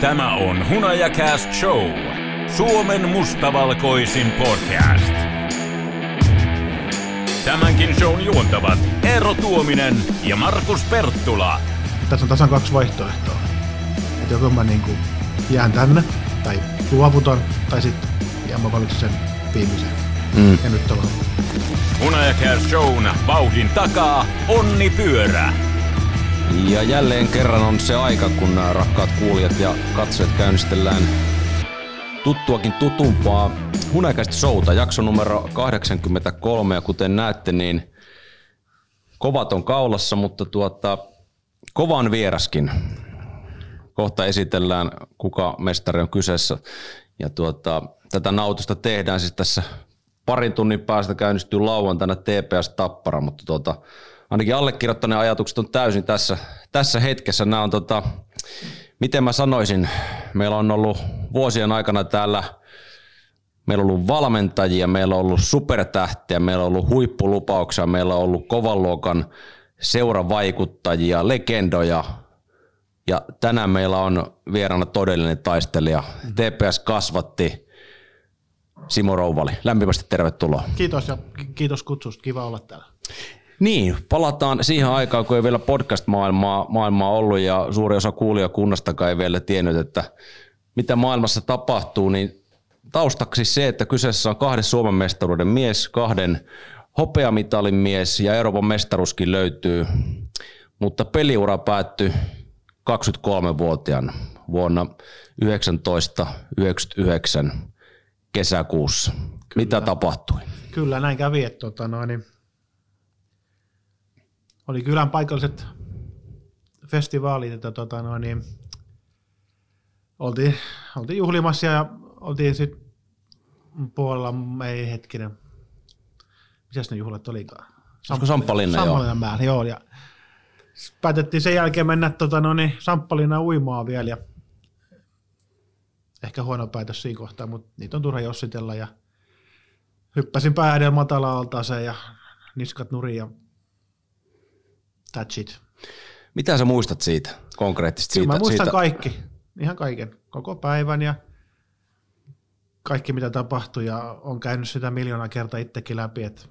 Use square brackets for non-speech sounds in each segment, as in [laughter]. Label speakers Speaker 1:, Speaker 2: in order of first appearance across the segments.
Speaker 1: Tämä on Hunajakast Show. Suomen mustavalkoisin podcast. Tämänkin shown juontavat Eero Tuominen ja Markus Perttula.
Speaker 2: Tässä on tasan kaksi vaihtoehtoa. Että joko mä niinku jään tänne, tai luovutan, tai sitten ja mä valitsen sen viimeisen.
Speaker 3: Mm.
Speaker 2: Ja nyt ollaan.
Speaker 1: Hunajakast Shown vauhdin takaa Onni Pyörä.
Speaker 3: Ja jälleen kerran on se aika, kun nämä rakkaat kuulijat ja katsojat käynnistellään tuttuakin tutumpaa Hunajakäistä showta, jakso numero 83, ja kuten näette, niin kovat on kaulassa, mutta tuota, kovan vieraskin. Kohta esitellään, kuka mestari on kyseessä. Ja tuota, tätä nautusta tehdään siis tässä parin tunnin päästä käynnistyy lauantaina TPS Tappara, mutta tuota, ainakin allekirjoittaneen ajatukset on täysin tässä, tässä hetkessä. Nämä on tota, miten mä sanoisin, meillä on ollut vuosien aikana täällä, meillä on ollut valmentajia, meillä on ollut supertähtiä, meillä on ollut huippulupauksia, meillä on ollut kovan luokan seuravaikuttajia, legendoja, ja tänään meillä on vieraana todellinen taistelija. TPS kasvatti Simo Rouvali. Lämpimästi tervetuloa.
Speaker 2: Kiitos ja ki- kiitos kutsusta. Kiva olla täällä.
Speaker 3: Niin, palataan siihen aikaan, kun ei vielä podcast-maailmaa maailmaa ollut ja suuri osa kuulijakunnastakaan ei vielä tiennyt, että mitä maailmassa tapahtuu, niin taustaksi se, että kyseessä on kahden Suomen mestaruuden mies, kahden hopeamitalin mies ja Euroopan mestaruuskin löytyy, mutta peliura päättyi 23-vuotiaana vuonna 1999 kesäkuussa. Mitä tapahtui?
Speaker 2: Kyllä näin kävi, että tota, noin, niin oli kylän paikalliset festivaalit, että tota, noin, niin oltiin, oltiin juhlimassa ja oltiin sitten puolella, ei hetkinen, mitäs ne juhlat olikaan?
Speaker 3: Olisiko Samppalinna, joo.
Speaker 2: Samppalinnan määrä, joo. Ja päätettiin sen jälkeen mennä tota, no niin, Samppalinnan uimaan vielä ja ehkä huono päätös siinä kohtaa, mutta niitä on turha jossitella ja hyppäsin pää edellä matala altaaseen ja niskat nurin ja that's it.
Speaker 3: Mitä sä muistat siitä konkreettisesti?
Speaker 2: Kyllä
Speaker 3: Siitä,
Speaker 2: mä muistan
Speaker 3: siitä,
Speaker 2: kaikki, ihan kaiken, koko päivän ja kaikki mitä tapahtui ja on käynyt sitä miljoona kertaa itsekin läpi, että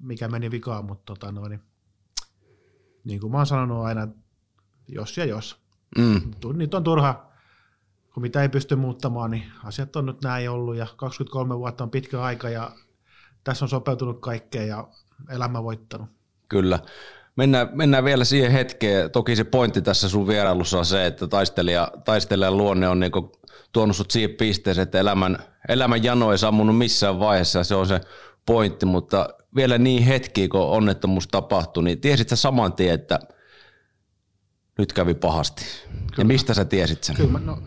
Speaker 2: mikä meni vikaan, mutta tota noin, niin, niin kuin mä oon sanonut aina, jos ja jos.
Speaker 3: Mm,
Speaker 2: Nyt on turha, kun mitä ei pysty muuttamaan, niin asiat on nyt näin ollut ja 23 vuotta on pitkä aika ja tässä on sopeutunut kaikkeen ja elämä voittanut.
Speaker 3: kyllä. Mennään, mennään vielä siihen hetkeen. Toki se pointti tässä sun vierailussa on se, että taistelija, taistelijan luonne on niinku tuonut sut siihen pisteeseen, että elämän, elämän jano ei sammunut missään vaiheessa se on se pointti, mutta vielä niin hetki, kun onnettomuus tapahtui, niin tiesit sä saman tien, että nyt kävi pahasti. Ja mistä sä tiesit sen?
Speaker 2: Kyllä no,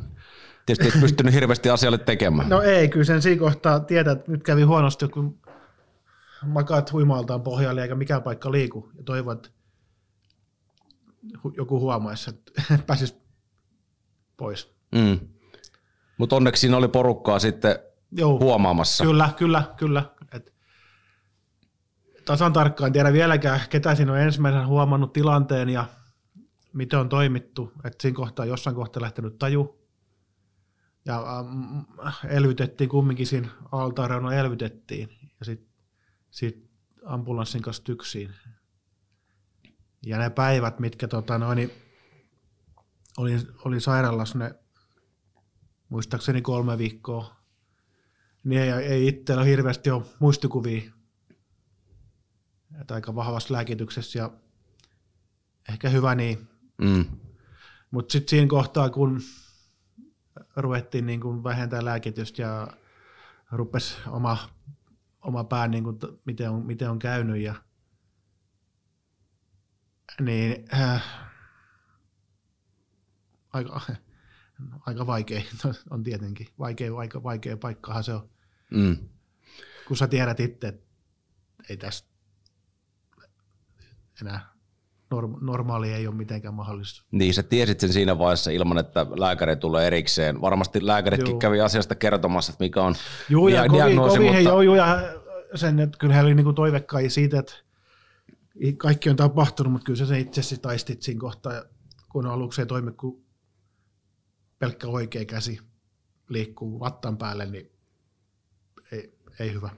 Speaker 3: Tietysti et pystynyt hirveästi asialle tekemään.
Speaker 2: no ei, kyllä sen siinä kohtaa tietää, että nyt kävi huonosti, kun makaat huimaltaan pohjalle eikä mikään paikka liiku ja hu- joku huomaisi, että [laughs] pääsisi pois.
Speaker 3: Mm. Mutta onneksi siinä oli porukkaa sitten
Speaker 2: Joo.
Speaker 3: huomaamassa.
Speaker 2: Kyllä, kyllä, kyllä. Et tasan tarkkaan tiedä vieläkään, ketä siinä on ensimmäisenä huomannut tilanteen ja miten on toimittu. Että siinä kohtaa jossain kohtaa lähtenyt taju. Ja ähm, elvytettiin kumminkin siinä altareuna elvytettiin. Ja sitten sit ambulanssin kanssa tyksiin. Ja ne päivät, mitkä tota noin, niin oli, oli sairaalassa ne muistaakseni kolme viikkoa, niin ei, ei itsellä hirveästi ole muistikuvia. Että aika vahvassa lääkityksessä ja ehkä hyvä niin.
Speaker 3: Mm.
Speaker 2: Mutta sitten siinä kohtaa, kun ruvettiin niin kun vähentää lääkitystä ja rupesi oma, oma pää, niin kun, t- miten, on, miten on käynyt ja niin äh, aika, [laughs] aika vaikea on tietenkin. Vaikea, vaikea, vaikea paikkahan se on.
Speaker 3: Mm.
Speaker 2: kun sä tiedät itse, että ei tästä enää normaali ei ole mitenkään mahdollista.
Speaker 3: Niin, sä tiesit sen siinä vaiheessa ilman, että lääkäri tulee erikseen. Varmasti lääkäritkin
Speaker 2: Joo.
Speaker 3: kävi asiasta kertomassa, että mikä on
Speaker 2: Juu, ja kovin,
Speaker 3: diagnoosi,
Speaker 2: kovin
Speaker 3: mutta-
Speaker 2: joujuu, ja sen, että kyllä he oli niinku toivekkaita siitä, että kaikki on tapahtunut, mutta kyllä se itse taistit siinä kohtaa, kun aluksi ei toimi kuin pelkkä oikea käsi liikkuu vattan päälle, niin ei, ei hyvä.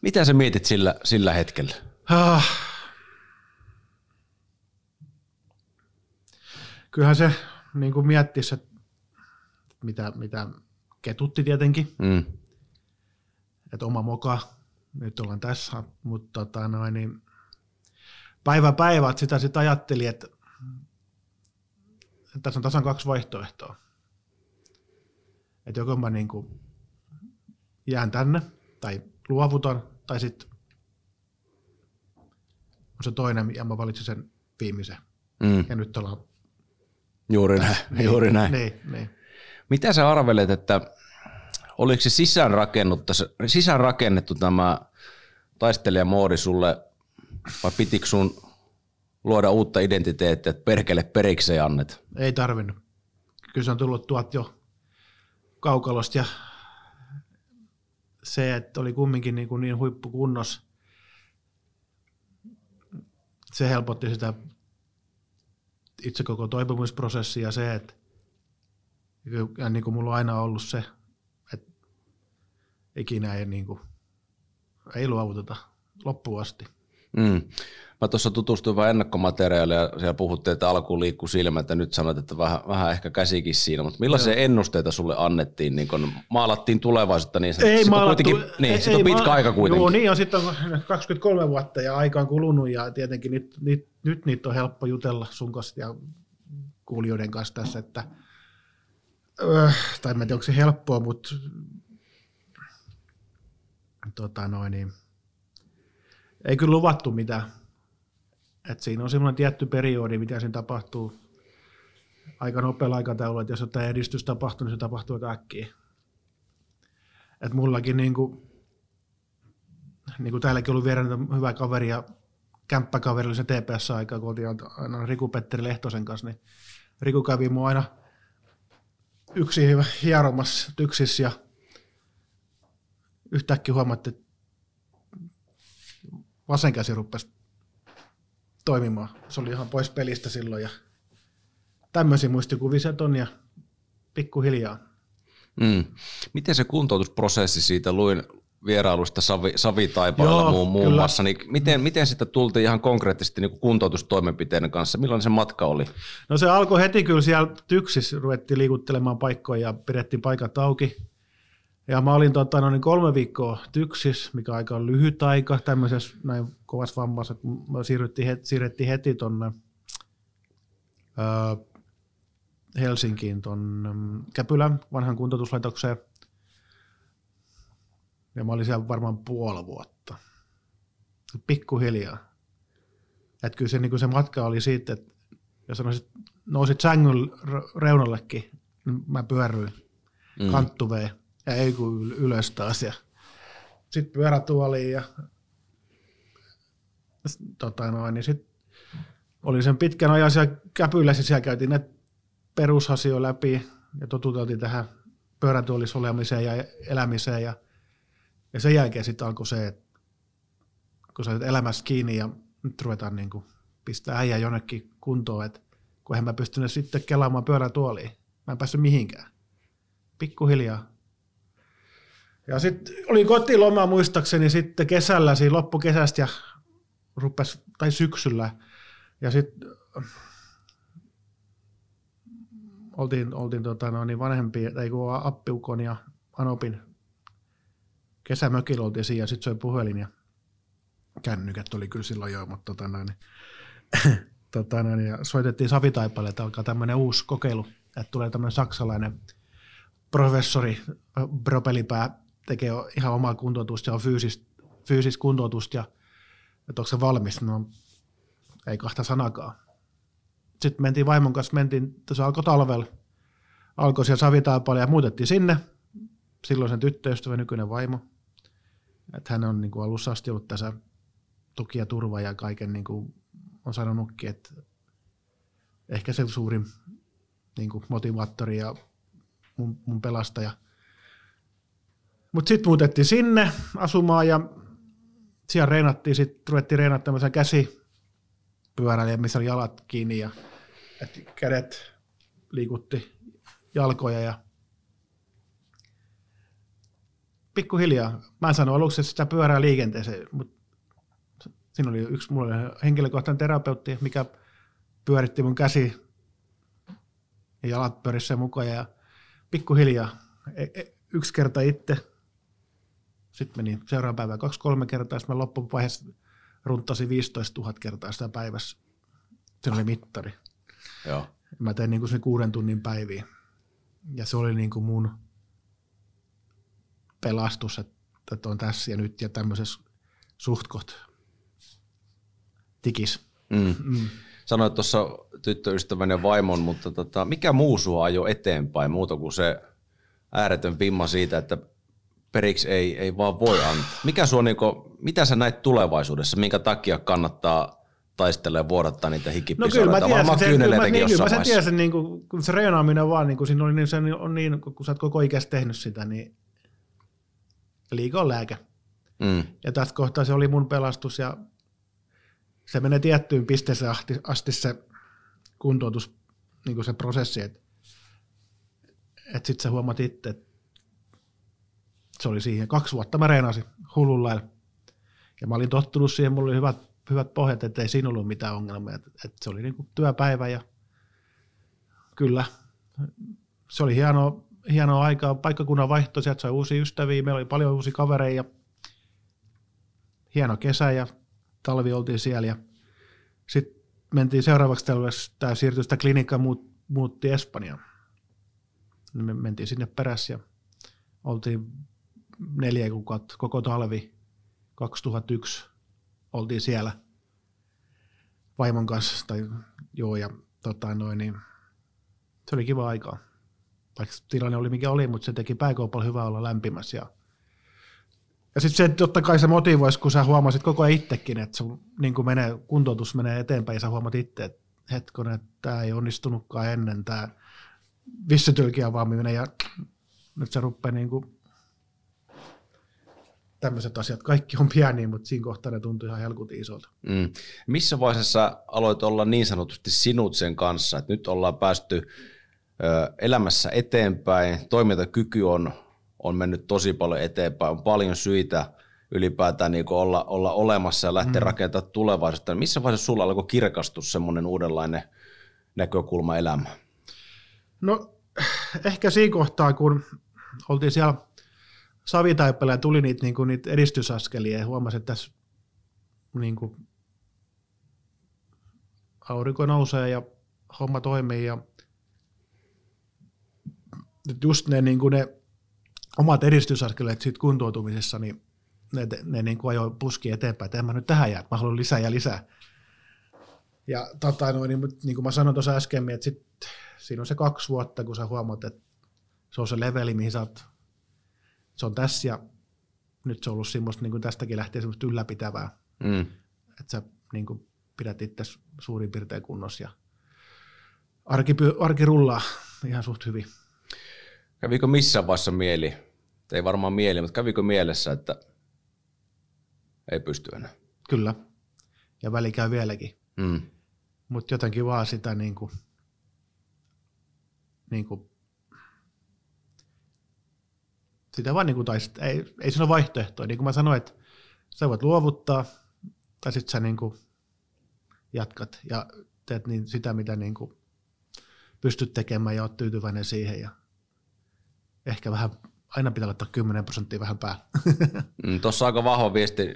Speaker 3: Mitä sä mietit sillä, sillä hetkellä?
Speaker 2: Ah. Kyllähän se niin kuin miettisi, että mitä, mitä ketutti tietenkin,
Speaker 3: Mm.
Speaker 2: että oma moka, nyt ollaan tässä, mutta tota noin, niin päivä päivät sitä sitten ajatteli, että, että tässä on tasan kaksi vaihtoehtoa. Että joko mä niin kuin jään tänne tai luovutan, tai sitten on se toinen, ja mä valitsin sen viimeisen.
Speaker 3: Mm.
Speaker 2: Ja nyt ollaan...
Speaker 3: Juuri näin. Juuri näin.
Speaker 2: Niin, niin.
Speaker 3: Mitä sä arvelet, että oliko se sisäänrakennettu, sisäänrakennettu tämä taistelijamoodi sulle, vai pitikö sun luoda uutta identiteettiä, että perkele periksi ei annet?
Speaker 2: Ei tarvinnut. Kyllä se on tullut tuot jo kaukalosta ja se, että oli kumminkin niin, kuin niin huippukunnos, se helpotti sitä itse koko toipumisprosessia ja se, että ja niin kuin mulla on aina ollut se, että ikinä ei, niin kuin, ei luovuteta loppuun asti.
Speaker 3: Mm. Mä tuossa tutustuin vähän ennakkomateriaalia ja siellä puhuttiin, että alkuun liikkuu silmät ja nyt sanoit, että vähän, vähän ehkä käsikin siinä, mutta millaisia Joo. ennusteita sulle annettiin, niin kun maalattiin tulevaisuutta, niin se,
Speaker 2: Ei
Speaker 3: sit on
Speaker 2: maalattu,
Speaker 3: kuitenkin, niin,
Speaker 2: ei,
Speaker 3: sit on pitkä
Speaker 2: ma-
Speaker 3: aika kuitenkin.
Speaker 2: Joo, niin on sitten on 23 vuotta ja aika on kulunut ja tietenkin nyt, nyt, nyt niitä on helppo jutella sun kanssa ja kuulijoiden kanssa tässä, että öö, tai en tiedä, onko se helppoa, mutta tota noin, niin, ei kyllä luvattu mitään. Et siinä on semmoinen tietty periodi, mitä siinä tapahtuu aika nopealla aikataululla, että jos jotain edistys tapahtuu, niin se tapahtuu aika äkkiä. Et mullakin niin kuin, niin kuin täälläkin ollut vieressä hyvä kaveri ja kämppäkaveri oli se TPS-aika, kun oltiin aina Riku-Petteri Lehtosen kanssa, niin Riku kävi mua aina yksi hieromassa tyksissä ja yhtäkkiä huomattiin, että vasen käsi rupesi toimimaan. Se oli ihan pois pelistä silloin ja tämmöisiä muistikuvia sieltä on ja pikkuhiljaa.
Speaker 3: Mm. Miten se kuntoutusprosessi siitä luin vierailusta Savi, Savitaipaalla
Speaker 2: Joo,
Speaker 3: muun, muun
Speaker 2: kyllä.
Speaker 3: muassa, niin miten, miten sitä tultiin ihan konkreettisesti niin kuntoutustoimenpiteiden kanssa? Millainen se matka oli?
Speaker 2: No se alkoi heti kyllä siellä tyksissä, ruvettiin liikuttelemaan paikkoja ja pidettiin paikat auki. Ja mä olin tota, no niin kolme viikkoa tyksissä, mikä aika on lyhyt aika tämmöisessä näin kovassa vammassa, että me siirryttiin heti, siirrettiin heti tonne öö, Helsinkiin ton mm, Käpylän vanhan kuntoutuslaitokseen. Ja mä olin siellä varmaan puoli vuotta. Pikkuhiljaa. Että kyllä se, niin se matka oli siitä, että jos sanoisit, nousit sängyn re- reunallekin, niin mä pyörryin mm. kanttuveen ja ei kun yl- ylös taas. Ja sitten pyörätuoliin ja tota noin, niin sit oli sen pitkän ajan siellä käpylässä, siellä käytiin ne perusasioita läpi ja totuteltiin tähän pyörätuolissa olemiseen ja elämiseen ja, ja sen jälkeen sitten alkoi se, että kun sä olet elämässä kiinni ja nyt ruvetaan niin kuin pistää äijä jonnekin kuntoon, että kun en mä pystynyt sitten kelaamaan pyörätuoliin. Mä en päässyt mihinkään. Pikkuhiljaa. Ja sitten oli kotiloma muistaakseni sitten kesällä, siinä loppukesästä ja rupes, tai syksyllä. Ja sitten oltiin, oltiin tota, no, niin vanhempia, tai kun Appiukon ja Anopin kesämökillä oltiin siinä ja sitten soi puhelin ja kännykät oli kyllä silloin jo, mutta tota noin, [clears throat] tota noin, ja soitettiin Savitaipalle, että alkaa tämmöinen uusi kokeilu, että tulee tämmöinen saksalainen professori, Bropelipää, tekee ihan omaa kuntoutusta ja on fyysistä, fyysistä kuntoutusta ja että onko se valmis, no ei kahta sanakaan. Sitten mentiin vaimon kanssa, mentiin, se alkoi talvella, alkoi siellä Savitaipalle ja muutettiin sinne, silloin sen tyttöystävä, nykyinen vaimo, että hän on niin kuin alussa asti ollut tässä tuki ja turva ja kaiken niin kuin on sanonutkin, että ehkä se suurin niin kuin motivaattori ja mun, mun pelastaja. Mutta sitten muutettiin sinne asumaan ja siellä reenattiin, sitten ruvettiin reenattamaan tämmöisen käsipyörällä, missä oli jalat kiinni ja et kädet liikutti jalkoja ja pikkuhiljaa. Mä en sano aluksi sitä pyörää liikenteeseen, mutta siinä oli yksi mulle henkilökohtainen terapeutti, mikä pyöritti mun käsi ja jalat pyörissä mukaan ja pikkuhiljaa e- e- yksi kerta itse, sitten meni seuraavan päivän kaksi-kolme kertaa, sitten mä loppuvaiheessa runtasin 15 000 kertaa sitä päivässä. Se oli mittari.
Speaker 3: Joo.
Speaker 2: Mä tein niin kuin se kuuden tunnin päiviä. Ja se oli niin kuin mun pelastus, että on tässä ja nyt ja tämmöisessä suhtkot tikis.
Speaker 3: Mm. Mm. Sanoit tuossa tyttöystävän ja vaimon, mutta tota, mikä muu sua ajoi eteenpäin muuta kuin se ääretön vimma siitä, että periksi ei, ei vaan voi antaa. Mikä sua, niinku, mitä sä näit tulevaisuudessa, minkä takia kannattaa taistella ja vuodattaa niitä hikipisaroita?
Speaker 2: No kyllä mä tiesin,
Speaker 3: sen, mä,
Speaker 2: niin, kyllä mä sen tiesin, niin kuin, kun se reenaaminen vaan, niin kuin siinä oli, niin se on niin, kun sä oot koko ikässä tehnyt sitä, niin liika on lääke. Mm. Ja tästä kohtaa se oli mun pelastus ja se menee tiettyyn pisteeseen asti, asti se kuntoutus, niin kuin se prosessi, että et sitten sä huomaat itse, että se oli siihen. Kaksi vuotta mä reenasin hullulla ja mä olin tottunut siihen, mulla oli hyvät, hyvät pohjat, että ei siinä ollut mitään ongelmia. Et, et se oli niinku työpäivä ja kyllä, se oli hieno, hienoa aikaa. Paikkakunnan vaihto, sieltä sai uusia ystäviä, meillä oli paljon uusia kavereja. Hieno kesä ja talvi oltiin siellä ja sitten mentiin seuraavaksi talveksi, tämä siirtyi sitä klinikkaa, muut, muutti Espanjaan. Me mentiin sinne perässä ja oltiin neljä kuukautta, koko talvi 2001 oltiin siellä vaimon kanssa, tai joo, ja tota, noin, niin, se oli kiva aikaa. Vaikka tilanne oli mikä oli, mutta se teki pääkaupalla hyvä olla lämpimässä. Ja, ja sitten se, totta kai se motivoisi, kun sä huomasit koko ajan itsekin, että sun niin kuin menee, kuntoutus menee eteenpäin ja sä huomaat itse, että hetkonen, että tämä ei onnistunutkaan ennen, tämä vissitylkiä avaaminen ja nyt se rupeaa niin kuin tämmöiset asiat, kaikki on pieniä, mutta siinä kohtaa ne tuntuu ihan helkutin isolta.
Speaker 3: Mm. Missä vaiheessa aloit olla niin sanotusti sinut sen kanssa, että nyt ollaan päästy ö, elämässä eteenpäin, toimintakyky on, on mennyt tosi paljon eteenpäin, on paljon syitä ylipäätään niin olla, olla olemassa ja lähteä mm. rakentamaan tulevaisuutta. Missä vaiheessa sulla alkoi kirkastua semmoinen uudenlainen näkökulma elämään?
Speaker 2: No ehkä siinä kohtaa, kun oltiin siellä savitaipeilla ja tuli niitä, niinku, niitä edistysaskelia ja huomasi, että tässä niinku, aurinko nousee ja homma toimii ja just ne, niinku, ne omat edistysaskeleet siitä kuntoutumisessa, niin ne, ne niin kuin ajoi puski eteenpäin, että en mä nyt tähän jää, mä haluan lisää ja lisää. Ja tota, no, niin, niin kuin mä sanoin tuossa äsken, että sit, siinä on se kaksi vuotta, kun sä huomaat, että se on se leveli, mihin sä oot se on tässä ja nyt se on ollut semmoista, niin kuin tästäkin lähtee semmoista ylläpitävää, mm. että sä niin kuin pidät itse suurin piirtein kunnossa ja arki, arki rullaa ihan suht hyvin.
Speaker 3: Kävikö missään vaiheessa mieli, ei varmaan mieli, mutta kävikö mielessä, että ei pysty enää?
Speaker 2: Kyllä, ja väli käy vieläkin. Mm. Mutta jotenkin vaan sitä niin kuin, niin kuin sitä vaan niin kuin, tai sit, ei, ei siinä ole vaihtoehtoa. Niin kuin mä sanoin, että sä voit luovuttaa, tai sitten sä niin kuin jatkat ja teet niin sitä, mitä niin kuin pystyt tekemään ja oot tyytyväinen siihen. Ja ehkä vähän, aina pitää laittaa 10 prosenttia vähän päälle. [laughs]
Speaker 3: Mm, Tuossa aika vahva viesti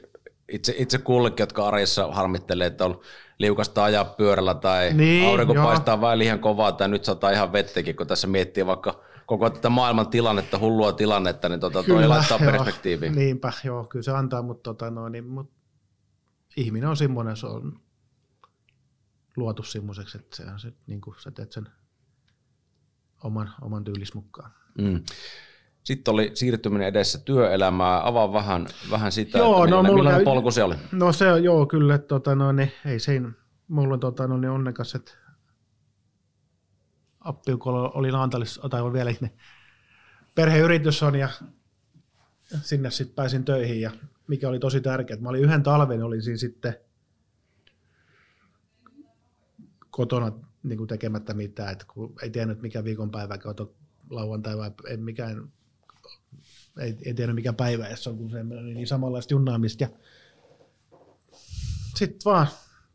Speaker 3: itse, itse kullekin, jotka arjessa harmittelee, että on liukasta ajaa pyörällä tai niin, aurinko joo. paistaa vähän liian kovaa tai nyt sataa ihan vettekin, kun tässä miettii vaikka – koko tätä maailman tilannetta, hullua tilannetta, niin tota, kyllä, toi laittaa joo, perspektiiviin.
Speaker 2: Niinpä, joo, kyllä se antaa, mutta tota, no, niin, mut, ihminen on semmoinen, se on luotu semmoiseksi, että se on se, niin kuin sä teet sen oman, oman tyylis mukaan. Mm.
Speaker 3: Sitten oli siirtyminen edessä työelämää. Avaa vähän, vähän sitä, joo, että no, millainen käy, polku se oli?
Speaker 2: No se on, joo, kyllä. Tota, no, niin, ei sein, mulla on tota, no, niin onnekas, että appiukolla oli Naantalissa, tai on vielä perheyritys on ja sinne sitten pääsin töihin ja mikä oli tosi tärkeää. Mä olin yhden talven, olin siinä sitten kotona niin kuin tekemättä mitään, että kun ei tiennyt mikä viikonpäivä, lauantai vai en mikään, ei, ei tiedä mikä päivä edes on, kun se meni niin samanlaista junnaamista. Ja sitten vaan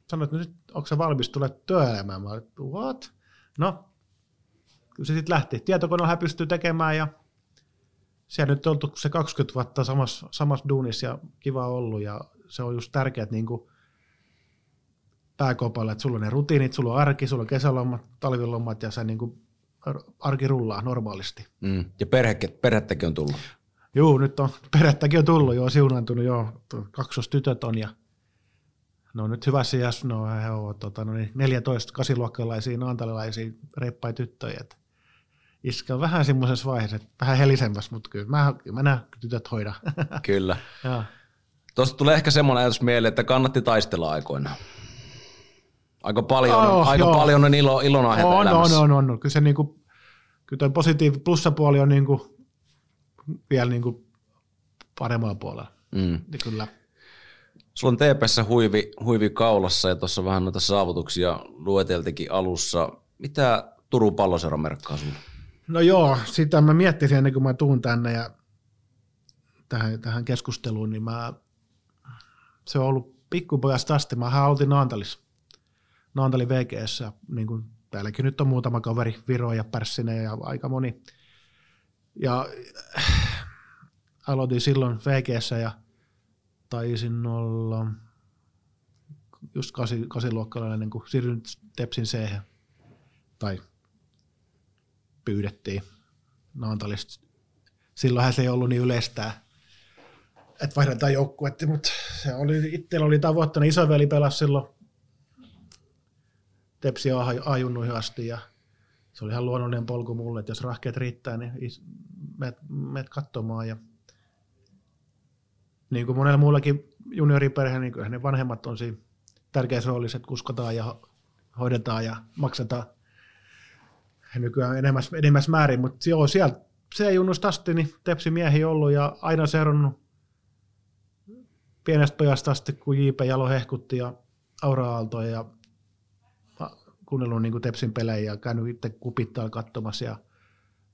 Speaker 2: sanoin, että nyt onko se valmis tulla työelämään? Mä olin, what? No, kyllä se sitten lähti. Tietokoneella pystyy tekemään ja siellä nyt on oltu se 20 vuotta samassa, samassa duunissa ja kiva ollut ja se on just tärkeää, että niinku pääkopalle, että sulla on ne rutiinit, sulla on arki, sulla on kesälomat, talvilomat ja se niinku arki rullaa normaalisti.
Speaker 3: Mm. Ja perhe, perhettäkin on tullut.
Speaker 2: Joo, nyt on perhettäkin on tullut, joo, siunaantunut, joo, kaksostytöt on ja ne on nyt hyvässä iässä, no he ovat tota, no niin, 14 kasiluokkalaisia, naantalilaisia reippai tyttöjä. Et iskä on vähän semmoisessa vaiheessa, että vähän helisemmässä, mutta kyllä mä, mä nämä tytöt hoida. [laughs]
Speaker 3: Kyllä.
Speaker 2: ja.
Speaker 3: Tuosta tulee ehkä semmoinen ajatus mieleen, että kannatti taistella aikoinaan. Aika paljon,
Speaker 2: Oh,
Speaker 3: aika
Speaker 2: joo.
Speaker 3: paljon on ilo, ilonaiheita
Speaker 2: on, on,
Speaker 3: elämässä.
Speaker 2: on, on, on. Kyllä se niinku, kyllä toi positiivi plussapuoli on niinku, vielä niinku paremmalla puolella.
Speaker 3: Mm.
Speaker 2: Ja kyllä.
Speaker 3: Sulla on TPssä huivi, huivi kaulassa ja tuossa vähän noita saavutuksia lueteltikin alussa. Mitä Turun palloseura merkkaa sulle?
Speaker 2: No joo, sitä mä miettisin ennen kuin mä tuun tänne ja tähän, tähän keskusteluun, niin mä, se on ollut pikkupojasta asti. Mä oltiin Naantalissa, Naantalin VGS, niin kuin täälläkin nyt on muutama kaveri, Viro ja Pärssinen ja aika moni. Ja äh, aloitin silloin VGS ja taisin olla just kasi, kasiluokkalainen, kun siirryin Tepsin c tai pyydettiin Naantalista. Silloinhan se ei ollut niin yleistää, että vaihdetaan joukkuetta, mutta se oli, itsellä oli tavoitteena, isoveli pelasi silloin Tepsi ajunnuihin asti ja se oli ihan luonnollinen polku mulle, että jos rahkeet riittää, niin meet, meet katsomaan ja niin kuin monella muullakin junioriperhe, niin kyllähän ne vanhemmat on siinä tärkeässä roolissa, että kuskotaan ja ho- hoidetaan ja maksetaan nykyään enemmän, enemmän määrin, mutta joo, sieltä se junnusta asti niin Tepsi miehi ollut ja aina seurannut pienestä pojasta asti, kun J.P. Jalo hehkutti ja Aura Aalto ja kuunnellut niin Tepsin pelejä ja käynyt itse kupittaa katsomassa ja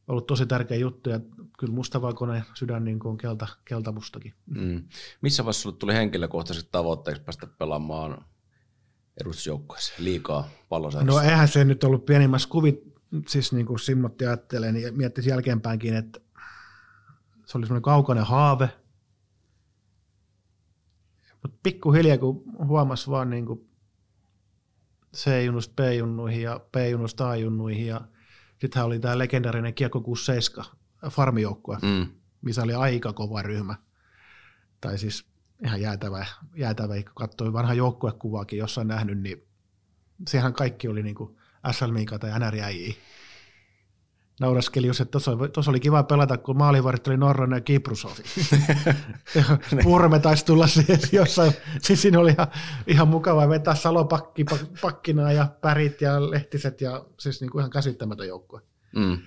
Speaker 2: ollut tosi tärkeä juttu ja kyllä mustavalkoinen sydän niin kuin on kelta, keltamustakin.
Speaker 3: Mm. Missä vaiheessa sulle tuli henkilökohtaiset tavoitteeksi päästä pelaamaan edustusjoukkueessa liikaa palloseurassa?
Speaker 2: No eihän se nyt ollut pienimmässä kuvit, siis niin kuin Simmotti ajattelee, niin miettisi jälkeenpäinkin, että se oli semmoinen kaukainen haave. Mutta pikkuhiljaa, kun huomasi vaan niin kuin C-junnusta B-junnuihin ja B-junnusta A-junnuihin ja sittenhän oli tämä legendaarinen Kiekko 67 farmijoukkue,
Speaker 3: Mm.
Speaker 2: missä oli aika kova ryhmä. Tai siis ihan jäätävä, jäätävä kun katsoi vanha joukkuekuvaakin jossain nähnyt, niin sehän kaikki oli niin kuin SL tai NRJ. Nauraskeli just, että tuossa oli, kiva pelata, kun maalivarit oli Norronen ja Kiprusov. [laughs] Purme taisi tulla siihen jossain. Siis siinä oli ihan, ihan mukava vetää salopakki pak- pakkinaa ja pärit ja lehtiset ja siis niin kuin ihan käsittämätön joukkue.
Speaker 3: Mm.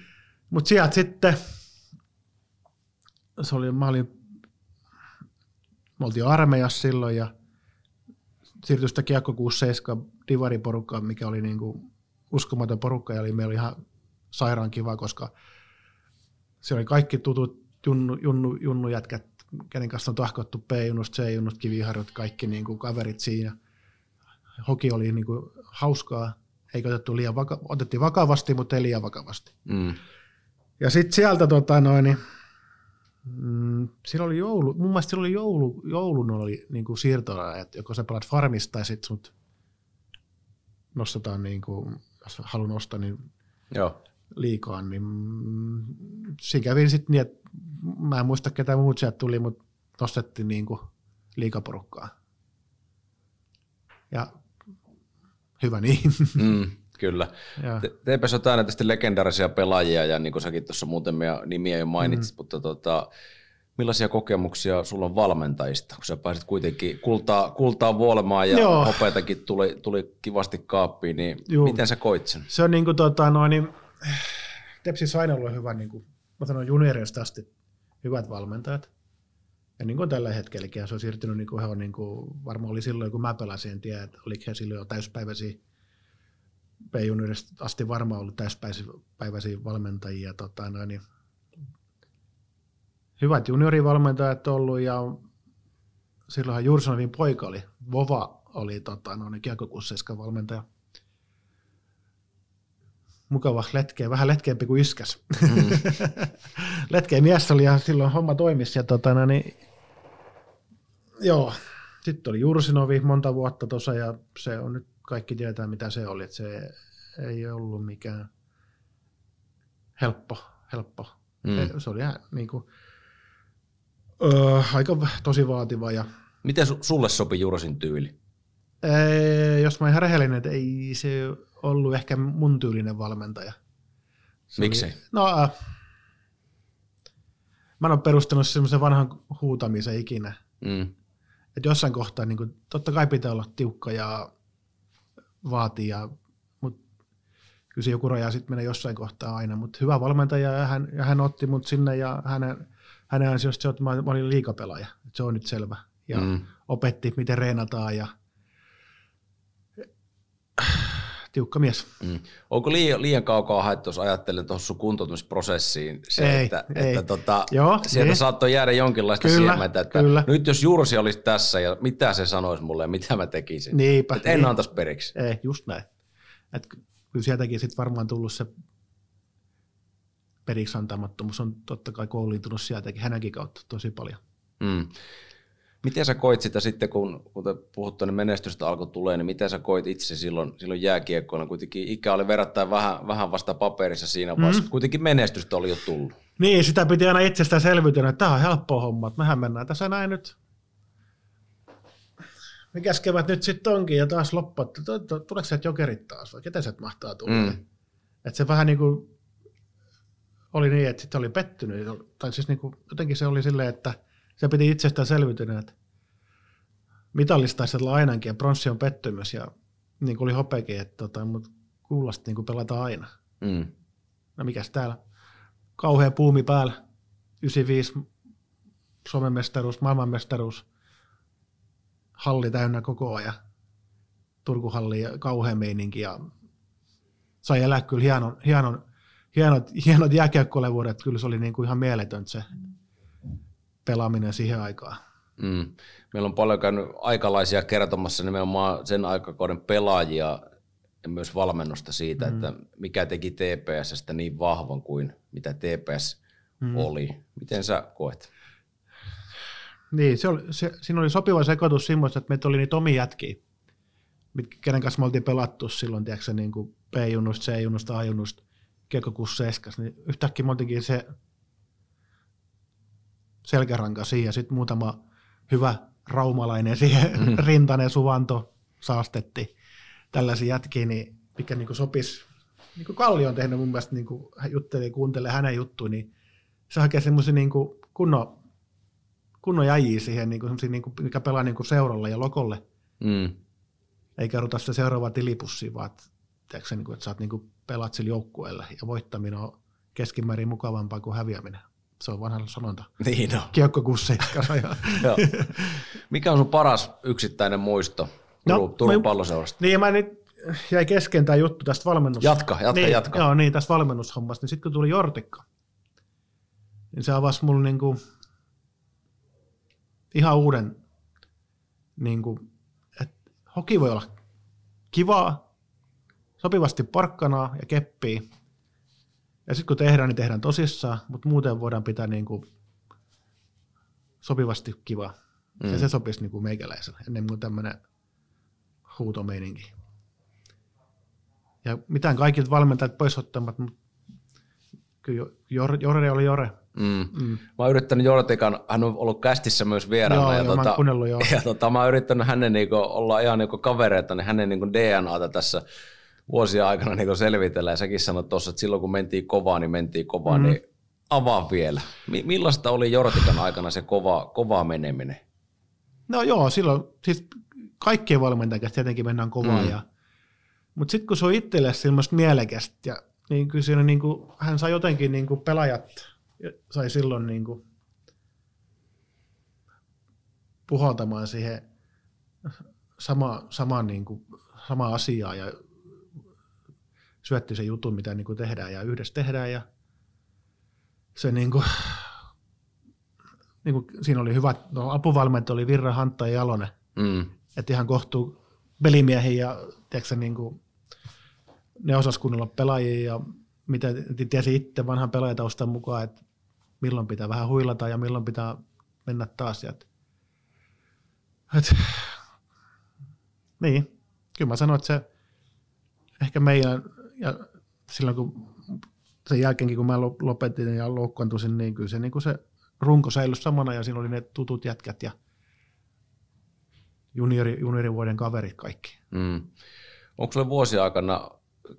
Speaker 2: Mutta sieltä sitten, se oli, mä olin, me oltiin armeijassa silloin ja siirtyi sitä Kiekko 67 divariporukkaan, mikä oli niinku uskomaton porukka ja oli, meillä oli ihan sairaan kiva, koska se oli kaikki tutut junnu, junnu, junnujätkät, kenen kanssa on tahkottu P-junnusta, C-junnusta, kiviharjot, kaikki niinku kaverit siinä. Hoki oli niinku hauskaa, eikä otettu liian vaka- otettiin vakavasti, mutta ei liian vakavasti.
Speaker 3: Mm.
Speaker 2: Ja sitten sieltä tota noin, niin, mm, siinä oli joulu, mun mielestä siinä oli joulu, joulun oli niin kuin siirtoa, että joko sä pelaat farmista tai sitten sut nostetaan, niin kuin, jos haluan nostaa niin
Speaker 3: Joo.
Speaker 2: liikaa, niin siinä kävi sitten niin, että mä en muista ketä muut sieltä tuli, mutta nostettiin niin kuin liikaporukkaa. Ja hyvä niin.
Speaker 3: Mm. Kyllä. Te- TPS on legendaarisia pelaajia ja niin kuin säkin tuossa muutamia nimiä jo mainitsit, mm. mutta tota, millaisia kokemuksia sulla on valmentajista, kun sä pääsit kuitenkin kultaa, kultaa vuolemaan ja
Speaker 2: Joo.
Speaker 3: hopeatakin tuli, tuli kivasti kaappiin, niin
Speaker 2: Juu.
Speaker 3: miten sä koit sen?
Speaker 2: se on niin kuin, tota, noin, niin, Tepsissä aina ollut hyvä, niin kuin, mä sanon juniorista asti, hyvät valmentajat. Ja niin kuin tällä hetkelläkin, se on siirtynyt niin kuin, he on, niin kuin, varmaan oli silloin, kun mä pelasin, en tiedä, että oliko he silloin jo täyspäiväisiä. P-juniorista asti varmaan ollut täyspäiväisiä valmentajia. Tota, noin, niin hyvät juniorivalmentajat ollut ja silloinhan Jursonovin poika oli, Vova oli tota, noin, kiekkokusseiska valmentaja. Mukava letkeä, vähän letkeämpi kuin iskäs. Mm. [laughs] letkeä mies oli ja silloin homma toimisi. Ja tota, no, niin, joo, sitten oli Jursinovi monta vuotta tuossa ja se on nyt kaikki tietää mitä se oli, että se ei ollut mikään helppo, helppo. Mm. Se oli ihan niin kuin, öö, aika tosi vaativa. Ja,
Speaker 3: Miten sulle sopi Jursin tyyli?
Speaker 2: Ei, jos mä ihan rehellinen, että ei se ollut ehkä mun tyylinen valmentaja.
Speaker 3: Miksi?
Speaker 2: No, äh, mä en ole perustanut semmoisen vanhan huutamisen ikinä. Mm. Että jossain kohtaa, niin kuin, totta kai pitää olla tiukka ja vaatia, mutta kyllä se joku raja sitten menee jossain kohtaa aina. Mutta hyvä valmentaja ja hän, ja hän otti mut sinne ja hänen, hänen ansiosta se, että mä, mä olin liikapelaaja. Se on nyt selvä. Ja mm. opetti, miten reenataan ja tiukka mies. Mm.
Speaker 3: Onko liian, liian kaukaa haettu, jos ajattelen tuohon sun kuntoutumisprosessiin, se,
Speaker 2: ei,
Speaker 3: että,
Speaker 2: ei.
Speaker 3: että tota,
Speaker 2: Joo,
Speaker 3: sieltä
Speaker 2: niin.
Speaker 3: saattoi jäädä jonkinlaista
Speaker 2: Kyllä,
Speaker 3: siementä, että
Speaker 2: kyllä.
Speaker 3: nyt jos Jursi olisi tässä ja mitä se sanoisi mulle ja mitä mä tekisin,
Speaker 2: Niinpä,
Speaker 3: että en
Speaker 2: niin.
Speaker 3: antaisi periksi.
Speaker 2: Ei, just näin. Et kyllä sieltäkin sitten varmaan tullut se periksi antamattomuus on totta kai kouliintunut sieltäkin hänenkin kautta tosi paljon.
Speaker 3: Mm. Miten sä koit sitä sitten, kun, kun te puhuttu, niin menestystä alkoi tulee, niin miten sä koit itse silloin, silloin jääkiekkoilla? Kuitenkin ikä oli verrattain vähän, vähän vasta paperissa siinä vaiheessa, mm. kuitenkin menestystä oli jo tullut.
Speaker 2: Niin, sitä piti aina itsestään selviytyä, että tämä on helppo homma, että mehän mennään tässä näin nyt. Mikäs kevät nyt sitten onkin ja taas loppu, että tu- tu- tuleeko sieltä jokerit taas vai ketä sieltä mahtaa tulla?
Speaker 3: Mm.
Speaker 2: Mm. Että se vähän niin kuin oli niin, että sitten oli pettynyt, tai siis niin kuin, jotenkin se oli silleen, että se piti itsestään selviytyä, että mitallista taisi olla ainakin ja pronssi on pettymys ja niin kuin oli hopeakin, että tota, mutta kuulosta niin kuin pelataan aina.
Speaker 3: Mm.
Speaker 2: No mikäs täällä? Kauhea puumi päällä. 95 Suomen mestaruus, maailmanmestaruus. Halli täynnä koko ajan. Turkuhalli ja kauhea meininki. Ja sai elää kyllä hienon, hienon, hienot, hienot jääkiekkolevuudet. Kyllä se oli niin kuin ihan mieletön se pelaaminen siihen aikaan.
Speaker 3: Mm. Meillä on paljon käynyt aikalaisia kertomassa nimenomaan sen aikakauden pelaajia ja myös valmennusta siitä, mm. että mikä teki TPSstä niin vahvan kuin mitä TPS mm. oli. Miten sä koet?
Speaker 2: Niin, se oli, se, siinä oli sopiva sekoitus semmoista, että meitä oli niitä omia jätkiä, mitkä, kenen kanssa me oltiin pelattu silloin, tiedätkö, niin kuin B-junnusta, C-junnusta, A-junnusta, kiekkokusseskas, niin yhtäkkiä me oltiinkin se selkäranka siihen ja sitten muutama hyvä raumalainen siihen [laughs] mm. rintainen suvanto saastetti tällaisia jätkiä, niin mikä niin kuin sopisi, niin kuin Kalli on tehnyt mun mielestä, niin kuin hän juttelee, kuuntelee hänen juttuja, niin se hakee semmoisia niin kuin kunnon, kunnon jäjiä siihen, niin kuin, niin kuin, mikä pelaa niin kuin seuralle ja lokolle,
Speaker 3: Mm.
Speaker 2: eikä odota sitä seuraavaa tilipussiin, vaan että, tiedätkö, niin kuin, että sä oot niin kuin pelaat sillä joukkueella ja voittaminen on keskimäärin mukavampaa kuin häviäminen. Se on vanha sanonta.
Speaker 3: Niin on. [laughs] Joo. Mikä on sun paras yksittäinen muisto
Speaker 2: No,
Speaker 3: Turun, Turun
Speaker 2: mä-
Speaker 3: palloseurasta?
Speaker 2: Niin, mä nyt jäi kesken tämä juttu tästä valmennus...
Speaker 3: Jatka, jatka,
Speaker 2: niin,
Speaker 3: jatka.
Speaker 2: Joo, niin, tästä valmennushommasta. Niin sitten kun tuli Jortikka, niin se avasi mulle niinku ihan uuden, niinku, että hoki voi olla kivaa, sopivasti porkkanaa ja keppiä. Ja sitten kun tehdään, niin tehdään tosissaan, mutta muuten voidaan pitää niinku sopivasti kivaa. Mm. Ja se sopisi niinku meikäläiselle, ennen kuin tämmöinen huutomeininki. Ja mitään kaikilta valmentajat pois ottamat, mutta kyllä Jore, Jore oli Jore.
Speaker 3: Mm. Mm. Mä oon yrittänyt Jortikan, hän on ollut kästissä myös vieraana.
Speaker 2: Joo,
Speaker 3: ja,
Speaker 2: joo, mä oon kuunnellut, joo. [laughs]
Speaker 3: ja tota, mä oon yrittänyt hänen niinku, olla ihan niinku kavereita, niin hänen niinku DNAta tässä vuosien aikana niinku selvitellä. Ja säkin sanoit tuossa, että silloin kun mentiin kovaa, niin mentiin kovaa, mm. niin avaa vielä. Mi- millaista oli Jortikan aikana se kova, kova meneminen?
Speaker 2: No joo, silloin siis kaikkien valmentajien kanssa tietenkin mennään kovaa.
Speaker 3: Mm.
Speaker 2: Mm. Ja, mutta sitten kun se on itselle semmoista mielekästä, ja, niin kyllä siinä niin kuin, hän sai jotenkin niin kuin pelaajat, sai silloin niin kuin puhaltamaan siihen sama, sama, niin kuin, sama asiaa ja syötti sen jutun, mitä niin kuin tehdään ja yhdessä tehdään ja se niin kuin, niin kuin, siinä oli hyvät, no apuvalmentajat oli Virra, Hantta ja Jalonen,
Speaker 3: Mm.
Speaker 2: että ihan kohtuu pelimiehiä ja tiedätkö, niin kuin, ne osas kunnolla pelaajia ja mitä tiesi itse vanhan pelaajataustan mukaan, että milloin pitää vähän huilata ja milloin pitää mennä taas. Ja et, et, niin, kyllä mä sanoin, että se ehkä meidän, ja silloin kun sen jälkeenkin kun mä lo- lopetin ja loukkaantuisin, niin kyllä se, niin kuin se runko säilyi samana ja siinä oli ne tutut jätkät ja juniori, juniorivuoden kaverit kaikki.
Speaker 3: Mm. Onko sulle vuosien aikana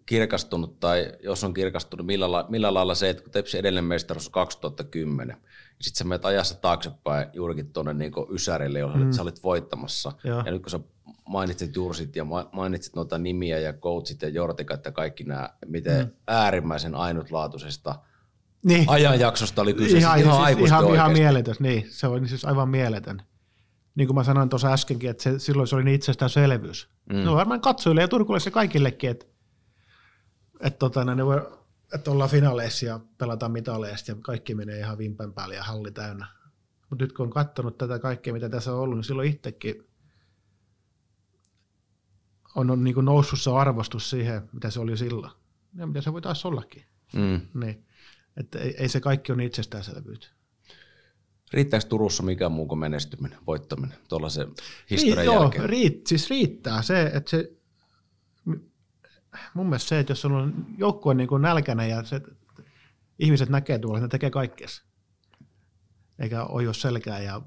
Speaker 3: kirkastunut, tai jos on kirkastunut, millä, la, millä lailla se, että kun Tepsi edellinen mestaruus on 2010, sitten sä menet ajassa taaksepäin juurikin tuonne niin Ysärille, jolla mm. sä olit voittamassa.
Speaker 2: Joo.
Speaker 3: Ja nyt kun sä mainitsit Jursit ja ma- mainitsit noita nimiä ja coachit ja Jortikat ja kaikki nämä, miten mm. äärimmäisen ainutlaatuisesta
Speaker 2: Niin.
Speaker 3: ajanjaksosta oli kyse.
Speaker 2: ihan,
Speaker 3: Ihan,
Speaker 2: siis ihan, ihan mieletön, niin. Se on siis aivan mieletön. Niin kuin mä sanoin tuossa äskenkin, että se, silloin se oli niin itsestäänselvyys. Mm. No varmaan katsojille ja turkulaisille kaikillekin, että, että, tota, ne voi, että ollaan finaaleissa ja pelataan mitaleista ja kaikki menee ihan vimpän päälle ja halli täynnä. Mutta nyt kun on katsonut tätä kaikkea, mitä tässä on ollut, niin silloin itsekin on, on niin kuin noussut se arvostus siihen, mitä se oli silloin. Ja mitä se voi taas ollakin.
Speaker 3: Mm.
Speaker 2: Niin. Että ei, ei se kaikki ole itsestäänselvyyttä.
Speaker 3: Riittääkö Turussa mikään muu kuin menestyminen, voittaminen, tuollaisen historian
Speaker 2: Rii- joo,
Speaker 3: jälkeen?
Speaker 2: riit, siis riittää se, että se, mun mielestä se, että jos on joukkue niin kuin nälkänä ja se, ihmiset näkee tuolla, että ne tekee kaikkea. Eikä ojo selkää ja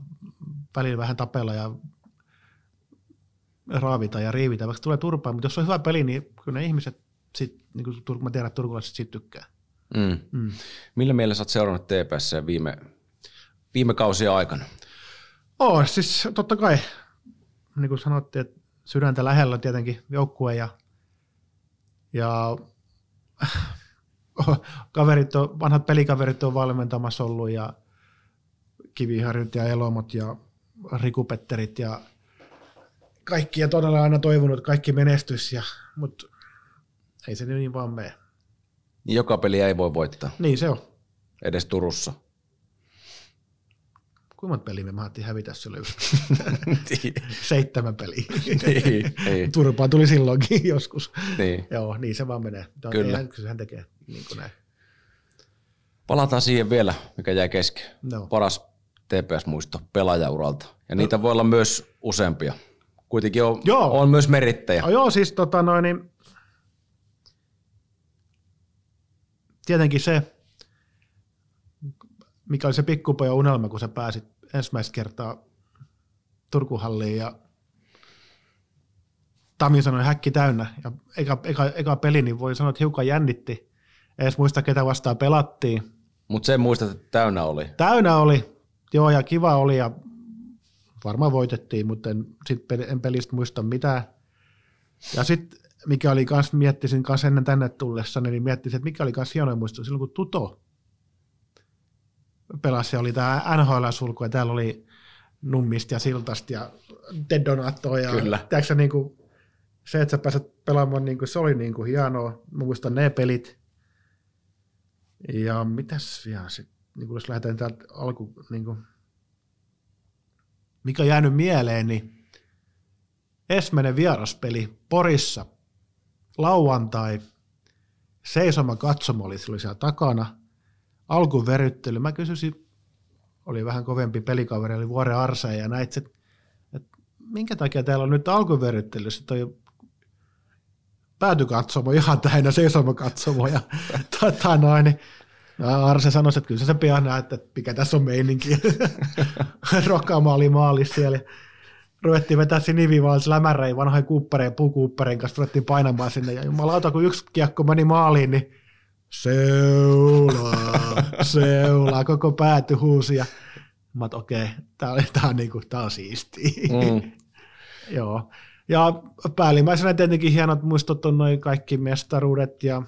Speaker 2: välillä vähän tapella ja raavita ja riivitä, vaikka tulee turpaa, mutta jos on hyvä peli, niin kyllä ne ihmiset, sit, niin kuin Tur- mä tiedän, että turkulaiset siitä tykkää.
Speaker 3: Mm.
Speaker 2: Mm.
Speaker 3: Millä mielessä sä oot seurannut TPS viime, viime kausien aikana?
Speaker 2: Oo, siis totta kai, niin kuin sanottiin, että sydäntä lähellä on tietenkin joukkue ja, ja [laughs] kaverit on, vanhat pelikaverit on valmentamassa ollut ja Kiviharjut ja Elomot ja Rikupetterit ja kaikki ja todella aina toivonut, että kaikki menestys, ja, mutta ei se niin vaan mene.
Speaker 3: Joka peli ei voi voittaa,
Speaker 2: Niin se on.
Speaker 3: edes Turussa.
Speaker 2: Kuinka monta peliä me mahdettiin hävitä silloin [laughs] yksi? Seitsemän peliä.
Speaker 3: niin, niin, [laughs]
Speaker 2: Turpaa tuli silloinkin [laughs] joskus.
Speaker 3: niin.
Speaker 2: Joo, niin se vaan menee. Tämä
Speaker 3: Kyllä.
Speaker 2: Eihän, sehän tekee niin kuin näin.
Speaker 3: Palataan siihen vielä, mikä jäi kesken.
Speaker 2: No.
Speaker 3: Paras TPS-muisto pelaajauralta. Ja niitä voi olla myös useampia. Kuitenkin on,
Speaker 2: Joo.
Speaker 3: on myös merittäjä.
Speaker 2: Oh, joo, siis tota noin, niin, tietenkin se, mikä oli se pikkupojan unelma, kun sä pääsit ensimmäistä kertaa Turkuhalliin ja Tami sanoi häkki täynnä ja eka, eka, eka peli, niin voi sanoa, että hiukan jännitti. Ei edes muista, ketä vastaan pelattiin.
Speaker 3: Mutta sen muistat, että täynnä oli.
Speaker 2: Täynnä oli, joo ja kiva oli ja varmaan voitettiin, mutta en, sit peli, en pelistä muista mitään. Ja sitten mikä oli kans, miettisin kanssa ennen tänne tullessa, niin miettisin, että mikä oli kans hieno muisto silloin, kun Tuto pelasi, oli tämä NHL-sulku, ja täällä oli Nummista ja Siltasta ja Ted Donato, ja
Speaker 3: Kyllä.
Speaker 2: tiedätkö, niin kuin, se, että sä pääset pelaamaan, niin kuin, se oli niin kuin hienoa. Mä muistan ne pelit. Ja mitäs vielä sitten, niin jos lähdetään täältä alku, niin kuin, mikä on jäänyt mieleen, niin Esmenen vieraspeli Porissa lauantai, seisoma katsomo oli siellä takana, alkuveryttely, mä kysyisin, oli vähän kovempi pelikaveri, oli Vuore Arsa ja näit, että, minkä takia täällä on nyt alkuveryttelyssä toi päätykatsomo ihan täynnä seisomakatsomo ja [laughs] tota noin, niin Arse sanoi, että kyllä sä sen pian näet, että mikä tässä on meininki. [laughs] Rokama oli maalissa siellä. ja Ruvettiin vetää sinivivaan lämäreen vanhojen kuuppareen, puukuuppareen kanssa, ruvettiin painamaan sinne. Ja jumalauta, kun yksi kiekko meni maaliin, niin seulaa, [laughs] seulaa, koko pääty huusi. Ja mä oot, okei, okay, tää, oli, tää, on niinku, tää on siistiä.
Speaker 3: Mm. [laughs]
Speaker 2: Joo. Ja päällimmäisenä tietenkin hienot muistot on noin kaikki mestaruudet ja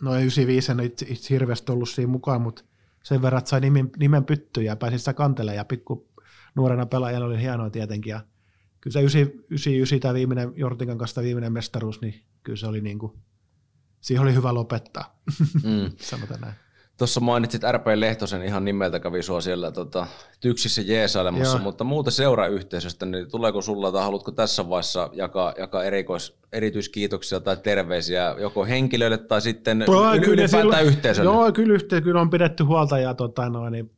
Speaker 2: noin 95 en itse, itse hirveästi ollut siinä mukaan, mutta sen verran, että sai nimen, nimen pyttyä ja pääsin sitä kantelemaan ja pikku nuorena pelaajana oli hienoa tietenkin. Ja kyllä se 99 tämä viimeinen, Jortikan kanssa viimeinen mestaruus, niin kyllä se oli niin kuin, siihen oli hyvä lopettaa,
Speaker 3: Mm. [laughs]
Speaker 2: sanotaan näin.
Speaker 3: Tuossa mainitsit RP Lehtosen ihan nimeltä kävi sua siellä tota, tyksissä jeesailemassa,
Speaker 2: Joo.
Speaker 3: mutta muuta seurayhteisöstä, niin tuleeko sulla tai haluatko tässä vaiheessa jakaa, jakaa erikois, erityiskiitoksia tai terveisiä joko henkilöille tai sitten
Speaker 2: Joo,
Speaker 3: yl-
Speaker 2: kyllä
Speaker 3: ylipäätään
Speaker 2: silloin-
Speaker 3: yhteisölle?
Speaker 2: Joo, kyllä, yhteen, kyllä on pidetty huolta ja tota, no, niin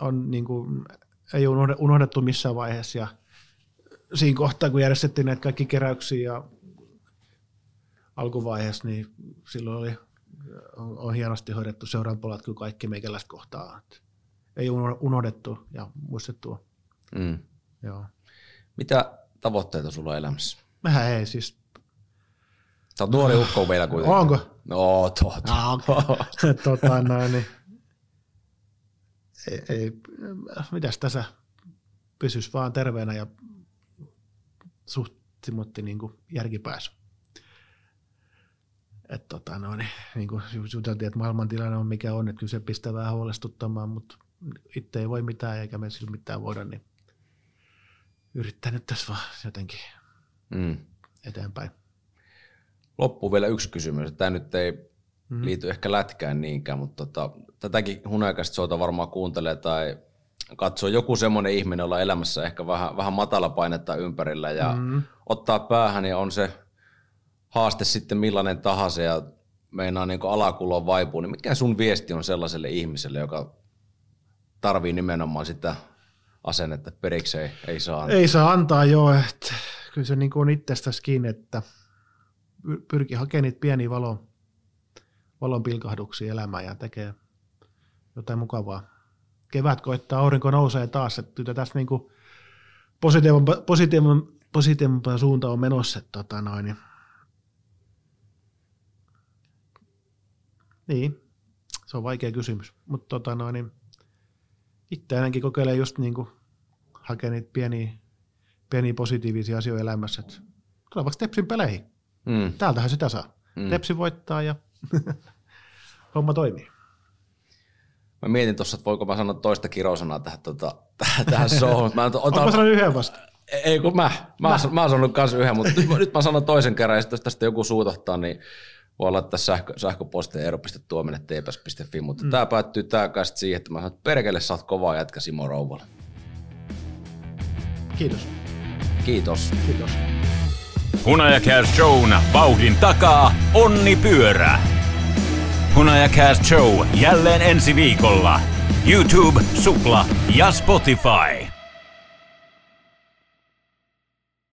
Speaker 2: on, niin kuin, ei unohde- unohdettu missään vaiheessa. Ja siinä kohtaa, kun järjestettiin näitä kaikki keräyksiä ja alkuvaiheessa, niin silloin oli, on, on hienosti hoidettu seuran puolelta kyllä kaikki meikäläistä kohtaa. Et ei uno- unohdettu ja muistettu.
Speaker 3: Mm.
Speaker 2: Joo.
Speaker 3: Mitä tavoitteita sulla on elämässä?
Speaker 2: Mehän ei siis.
Speaker 3: Sä oot nuori ukko vielä kuitenkin.
Speaker 2: Onko?
Speaker 3: No, totta.
Speaker 2: Ah, [laughs] tota, noin, niin, ei, ei, mitäs tässä pysyisi vaan terveenä ja suht niin järkipääsy. Et, tota, no, niin, niin kuin juteltiin, että maailmantilanne on mikä on, että kyllä se pistää vähän huolestuttamaan, mutta itse ei voi mitään eikä me sillä mitään voida, niin yrittää nyt tässä vaan jotenkin
Speaker 3: Mm.
Speaker 2: eteenpäin.
Speaker 3: Loppuun vielä yksi kysymys. Tämä nyt ei mm. liity ehkä lätkään niinkään, mutta tota, tätäkin hunajaikaista soita varmaan kuuntelee tai katsoo joku semmoinen ihminen, jolla elämässä ehkä vähän, vähän matala painetta ympärillä ja mm. ottaa päähän ja on se haaste sitten millainen tahansa ja meinaa niin alakuloon vaipuu, niin mikä sun viesti on sellaiselle ihmiselle, joka tarvii nimenomaan sitä asennetta, periksi ei, ei saa antaa?
Speaker 2: Ei saa antaa joo, että kyllä se niin on itsestäsi kiinni, että pyr- pyrkii hakemaan niitä pieniä valon, valon pilkahduksia elämään ja tekee jotain mukavaa. Kevät koittaa, aurinko nousee taas, että tässä niin positiivimpaan, positiivimpaan suuntaan on menossa. Tota noin, niin. Niin, se on vaikea kysymys, mutta tota noin, niin itse ainakin kokeilee just niin kuin hakea niitä pieniä, pieniä positiivisia asioita elämässä. että Tule vaikka Tepsin peleihin.
Speaker 3: Mm.
Speaker 2: Täältähän sitä saa.
Speaker 3: Mm.
Speaker 2: Tepsi voittaa ja [laughs] homma toimii.
Speaker 3: Mä mietin tuossa, että voiko mä sanoa toista kirosanaa tähän, tota, tähän, tähän showhun. Mä otan,
Speaker 2: Onko sanonut yhden vasta?
Speaker 3: ei kun mä, mä, mä. mä oon sanonut kans yhden, mutta nyt, mä- nyt mä sanon toisen kerran, ja sit jos tästä joku suutahtaa, niin voi laittaa sähkö, sähköpostia eero.tuominen.tps.fi, mutta mm. tää päättyy sit siihen, että mä sanon, että perkele sä oot kova jätkä Simo Rouvala.
Speaker 2: Kiitos.
Speaker 3: Kiitos.
Speaker 2: Kiitos.
Speaker 1: Hunajakääs Shown vauhdin takaa Onni Pyörä. Hunajakääs Show jälleen ensi viikolla. YouTube, Supla ja Spotify.